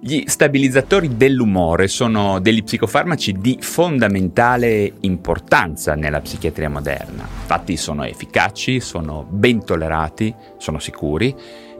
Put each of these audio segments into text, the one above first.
Gli stabilizzatori dell'umore sono degli psicofarmaci di fondamentale importanza nella psichiatria moderna. Infatti sono efficaci, sono ben tollerati, sono sicuri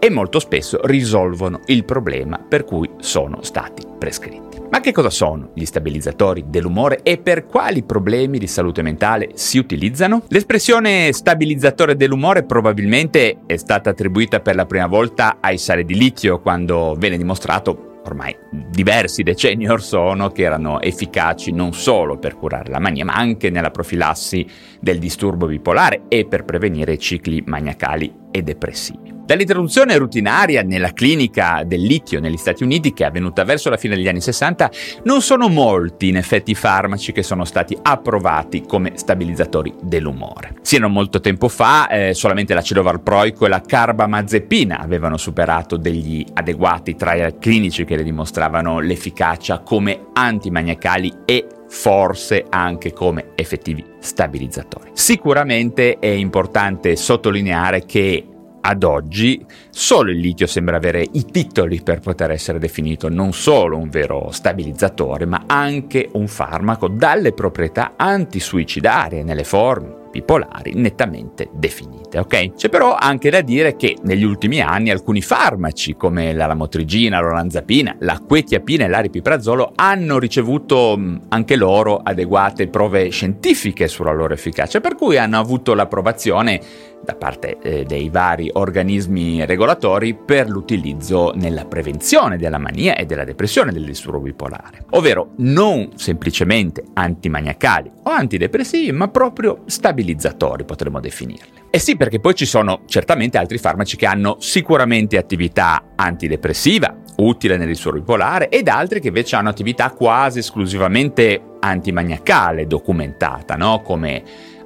e molto spesso risolvono il problema per cui sono stati prescritti. Ma che cosa sono gli stabilizzatori dell'umore e per quali problemi di salute mentale si utilizzano? L'espressione stabilizzatore dell'umore probabilmente è stata attribuita per la prima volta ai sali di litio quando venne dimostrato ormai diversi decenni or sono che erano efficaci non solo per curare la mania, ma anche nella profilassi del disturbo bipolare e per prevenire cicli maniacali e depressivi. Dall'introduzione rutinaria nella clinica del litio negli Stati Uniti, che è avvenuta verso la fine degli anni 60, non sono molti in effetti i farmaci che sono stati approvati come stabilizzatori dell'umore. Sino a molto tempo fa eh, solamente l'acido valproico e la carbamazepina avevano superato degli adeguati trial clinici che ne dimostravano l'efficacia come antimaniacali e forse anche come effettivi stabilizzatori. Sicuramente è importante sottolineare che ad oggi solo il litio sembra avere i titoli per poter essere definito non solo un vero stabilizzatore, ma anche un farmaco dalle proprietà antisuicidarie nelle forme bipolari nettamente definite, ok? C'è però anche da dire che negli ultimi anni alcuni farmaci come la lamotrigina, l'olanzapina, la quetiapina e l'aripiprazolo hanno ricevuto anche loro adeguate prove scientifiche sulla loro efficacia, per cui hanno avuto l'approvazione da parte eh, dei vari organismi regolatori per l'utilizzo nella prevenzione della mania e della depressione del disturbo bipolare, ovvero non semplicemente antimaniacali o antidepressivi, ma proprio stabilizzatori potremmo definirli. E sì, perché poi ci sono certamente altri farmaci che hanno sicuramente attività antidepressiva, utile nel disturbo bipolare, ed altri che invece hanno attività quasi esclusivamente antimaniacale documentata, no? come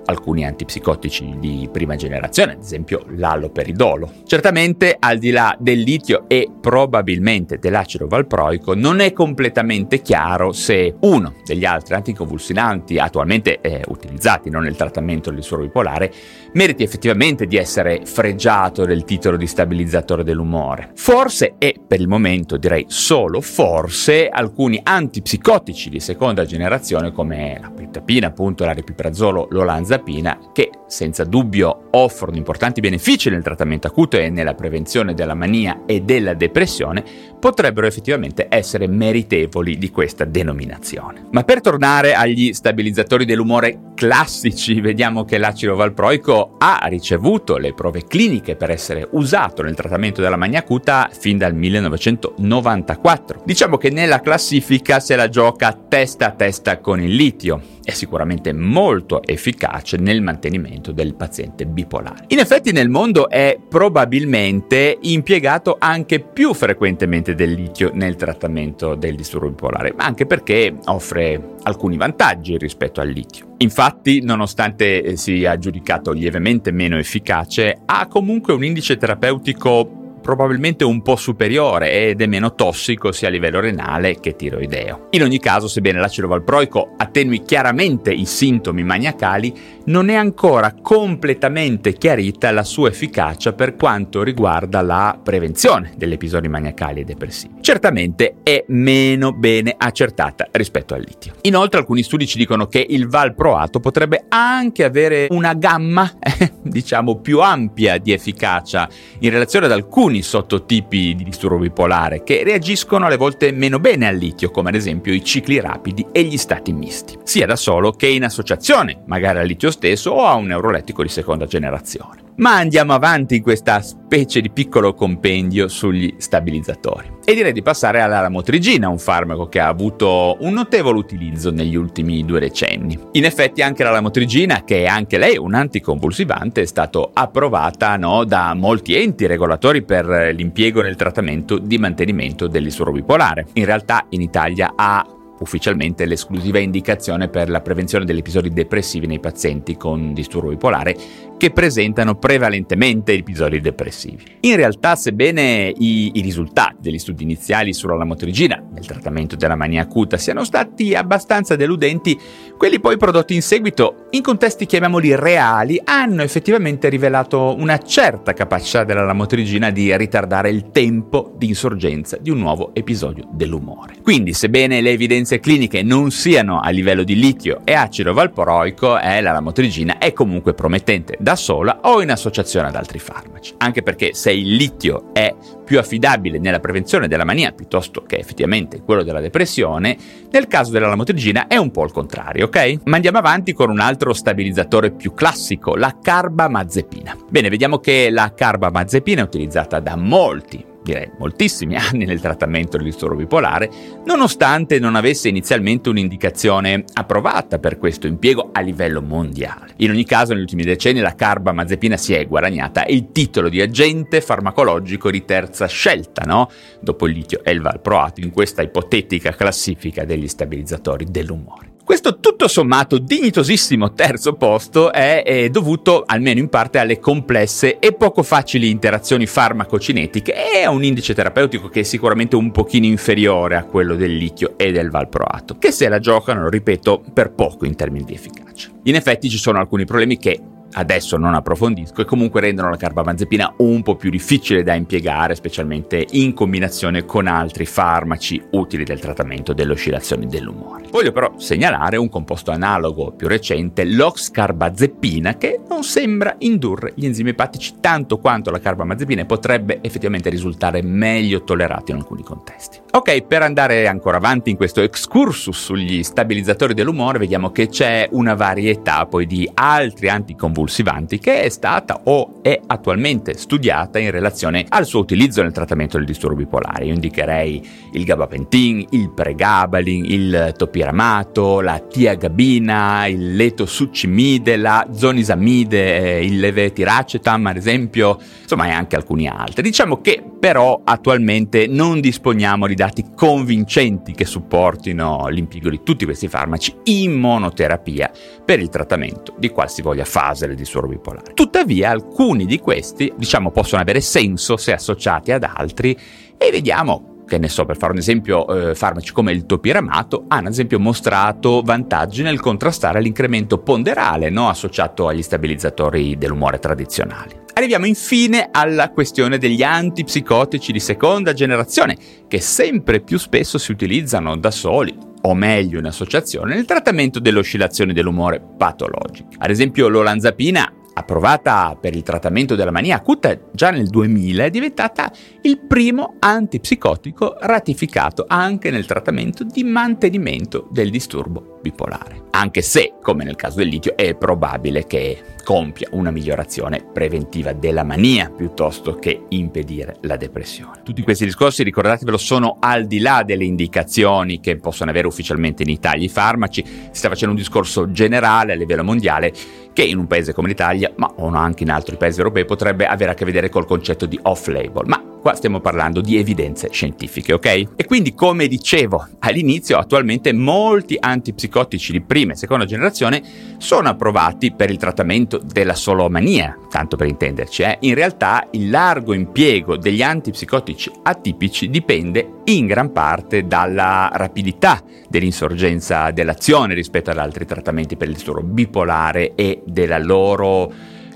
alcuni antipsicotici di prima generazione, ad esempio l'alloperidolo. Certamente, al di là del litio e probabilmente dell'acido valproico, non è completamente chiaro se uno degli altri anticonvulsinanti attualmente eh, utilizzati non nel trattamento del disturbo bipolare meriti effettivamente di essere fregiato del titolo di stabilizzatore dell'umore. Forse, e per il momento direi solo forse, alcuni antipsicotici di seconda generazione come la pritapina, appunto, la ripiprazolo, l'olanzapina, che senza dubbio offrono importanti benefici nel trattamento acuto e nella prevenzione della mania e della depressione, potrebbero effettivamente essere meritevoli di questa denominazione. Ma per tornare agli stabilizzatori dell'umore classici, vediamo che l'acido valproico ha ricevuto le prove cliniche per essere usato nel trattamento della mania acuta fin dal 1994. Diciamo che nella classifica se la gioca testa a testa con il litio, è sicuramente molto efficace nel mantenimento del paziente bipolare. In effetti nel mondo è probabilmente impiegato anche più frequentemente del litio nel trattamento del disturbo bipolare, ma anche perché offre alcuni vantaggi rispetto al litio. Infatti, nonostante sia giudicato lievemente meno efficace, ha comunque un indice terapeutico probabilmente un po' superiore ed è meno tossico sia a livello renale che tiroideo. In ogni caso, sebbene l'acido valproico attenui chiaramente i sintomi maniacali, non è ancora completamente chiarita la sua efficacia per quanto riguarda la prevenzione degli episodi maniacali e depressivi. Certamente è meno bene accertata rispetto al litio. Inoltre alcuni studi ci dicono che il valproato potrebbe anche avere una gamma, diciamo, più ampia di efficacia in relazione ad alcuni alcuni sottotipi di disturbo bipolare che reagiscono alle volte meno bene al litio, come ad esempio i cicli rapidi e gli stati misti, sia da solo che in associazione, magari al litio stesso o a un neurolettico di seconda generazione. Ma andiamo avanti in questa specie di piccolo compendio sugli stabilizzatori. E direi di passare alla lamotrigina, un farmaco che ha avuto un notevole utilizzo negli ultimi due decenni. In effetti anche la lamotrigina, che è anche lei un anticonvulsivante, è stata approvata no, da molti enti regolatori per l'impiego nel trattamento di mantenimento del bipolare. In realtà in Italia ha ufficialmente l'esclusiva indicazione per la prevenzione degli episodi depressivi nei pazienti con disturbo bipolare che presentano prevalentemente episodi depressivi. In realtà, sebbene i, i risultati degli studi iniziali sulla lamotrigina nel trattamento della mania acuta siano stati abbastanza deludenti, quelli poi prodotti in seguito, in contesti chiamiamoli reali, hanno effettivamente rivelato una certa capacità della lamotrigina di ritardare il tempo di insorgenza di un nuovo episodio dell'umore. Quindi, sebbene le evidenze cliniche non siano a livello di litio e acido valproico, eh, la lamotrigina è comunque promettente da sola o in associazione ad altri farmaci. Anche perché se il litio è più affidabile nella prevenzione della mania piuttosto che effettivamente quello della depressione, nel caso della lamotrigina è un po' il contrario, ok? Ma andiamo avanti con un altro stabilizzatore più classico, la carbamazepina. Bene, vediamo che la carbamazepina è utilizzata da molti direi moltissimi anni nel trattamento del disturbo bipolare, nonostante non avesse inizialmente un'indicazione approvata per questo impiego a livello mondiale. In ogni caso, negli ultimi decenni la carbamazepina si è guadagnata il titolo di agente farmacologico di terza scelta, no? Dopo il litio e il valproato in questa ipotetica classifica degli stabilizzatori dell'umore. Questo tutto sommato dignitosissimo terzo posto è, è, dovuto almeno in parte alle complesse e poco facili interazioni farmacocinetiche e a un indice terapeutico che è sicuramente un pochino inferiore a quello del litio e del valproato, che se la giocano, ripeto, per poco in termini di efficacia. In effetti ci sono alcuni problemi che adesso non approfondisco e comunque rendono la carbamazepina un po' più difficile da impiegare, specialmente in combinazione con altri farmaci utili del trattamento delle oscillazioni dell'umore. Voglio però segnalare un composto analogo più recente, l'oxcarbazepina, che non sembra indurre gli enzimi epatici tanto quanto la carbamazepina e potrebbe effettivamente risultare meglio tollerato in alcuni contesti. Ok, per andare ancora avanti in questo excursus sugli stabilizzatori dell'umore, vediamo che c'è una varietà poi di altri anticonvulsivi convulsivanti che è stata o è attualmente studiata in relazione al suo utilizzo nel trattamento del disturbo bipolare. Io indicherei il gabapentin, il pregabalin, il topiramato, la tiagabina, il letosuccimide, la zonisamide, eh, il levetiracetam ad esempio, insomma e anche alcuni altri. Diciamo che però attualmente non disponiamo di dati convincenti che supportino l'impiego di tutti questi farmaci in monoterapia per il trattamento di qualsivoglia fase del disturbo bipolare. Tuttavia alcuni di questi, diciamo, possono avere senso se associati ad altri e vediamo che ne so, per fare un esempio, eh, farmaci come il topiramato hanno ad esempio mostrato vantaggi nel contrastare l'incremento ponderale no, associato agli stabilizzatori dell'umore tradizionali. Arriviamo infine alla questione degli antipsicotici di seconda generazione, che sempre più spesso si utilizzano da soli o meglio in associazione, nel trattamento delle oscillazioni dell'umore patologiche. Ad esempio l'olanzapina approvata per il trattamento della mania acuta già nel 2000, è diventata il primo antipsicotico ratificato anche nel trattamento di mantenimento del disturbo bipolare. Anche se, come nel caso del litio, è probabile che compia una migliorazione preventiva della mania piuttosto che impedire la depressione. Tutti questi discorsi, ricordatevelo, sono al di là delle indicazioni che possono avere ufficialmente in Italia i farmaci, si sta facendo un discorso generale a livello mondiale che in un paese come l'Italia, ma anche in altri paesi europei, potrebbe avere a che vedere col concetto di off-label. Ma Qua stiamo parlando di evidenze scientifiche, ok? E quindi, come dicevo all'inizio, attualmente molti antipsicotici di prima e seconda generazione sono approvati per il trattamento della solomania, tanto per intenderci. Eh? In realtà il largo impiego degli antipsicotici atipici dipende in gran parte dalla rapidità dell'insorgenza dell'azione rispetto ad altri trattamenti per il disturbo bipolare e della loro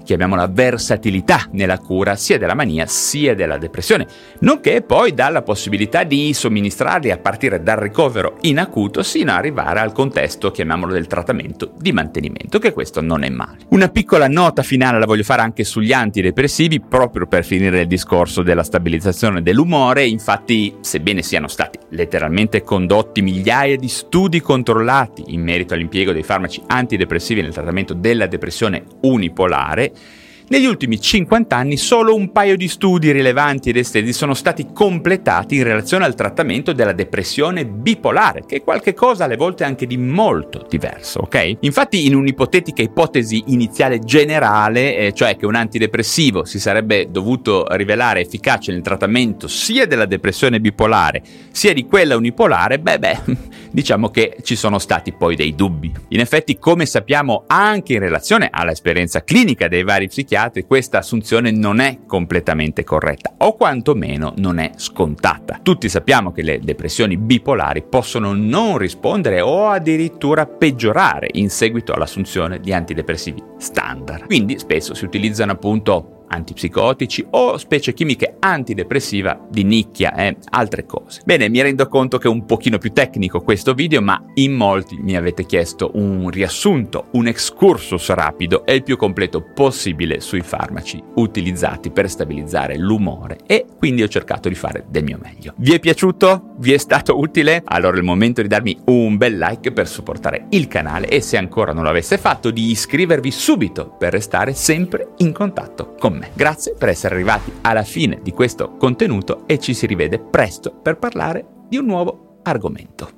chiamiamola versatilità nella cura sia della mania sia della depressione, nonché poi dalla possibilità di somministrarli a partire dal ricovero in acuto sino ad arrivare al contesto, chiamiamolo del trattamento di mantenimento, che questo non è male. Una piccola nota finale la voglio fare anche sugli antidepressivi, proprio per finire il discorso della stabilizzazione dell'umore, infatti sebbene siano stati letteralmente condotti migliaia di studi controllati in merito all'impiego dei farmaci antidepressivi nel trattamento della depressione unipolare, negli ultimi 50 anni solo un paio di studi rilevanti ed estesi sono stati completati in relazione al trattamento della depressione bipolare, che è qualcosa alle volte anche di molto diverso, ok? Infatti in un'ipotetica ipotesi iniziale generale, eh, cioè che un antidepressivo si sarebbe dovuto rivelare efficace nel trattamento sia della depressione bipolare sia di quella unipolare, beh beh, diciamo che ci sono stati poi dei dubbi. In effetti, come sappiamo anche in relazione all'esperienza clinica dei vari psichiatri, questa assunzione non è completamente corretta o quantomeno non è scontata. Tutti sappiamo che le depressioni bipolari possono non rispondere o addirittura peggiorare in seguito all'assunzione di antidepressivi standard. Quindi spesso si utilizzano appunto antipsicotici o specie chimiche antidepressiva di nicchia e eh, altre cose. Bene, mi rendo conto che è un pochino più tecnico questo video, ma in molti mi avete chiesto un riassunto, un excursus rapido e il più completo possibile sui farmaci utilizzati per stabilizzare l'umore e quindi ho cercato di fare del mio meglio. Vi è piaciuto? Vi è stato utile? Allora è il momento di darmi un bel like per supportare il canale e se ancora non l'avesse fatto di iscrivervi subito per restare sempre in contatto con me me. Grazie per essere arrivati alla fine di questo contenuto e ci si rivede presto per parlare di un nuovo argomento.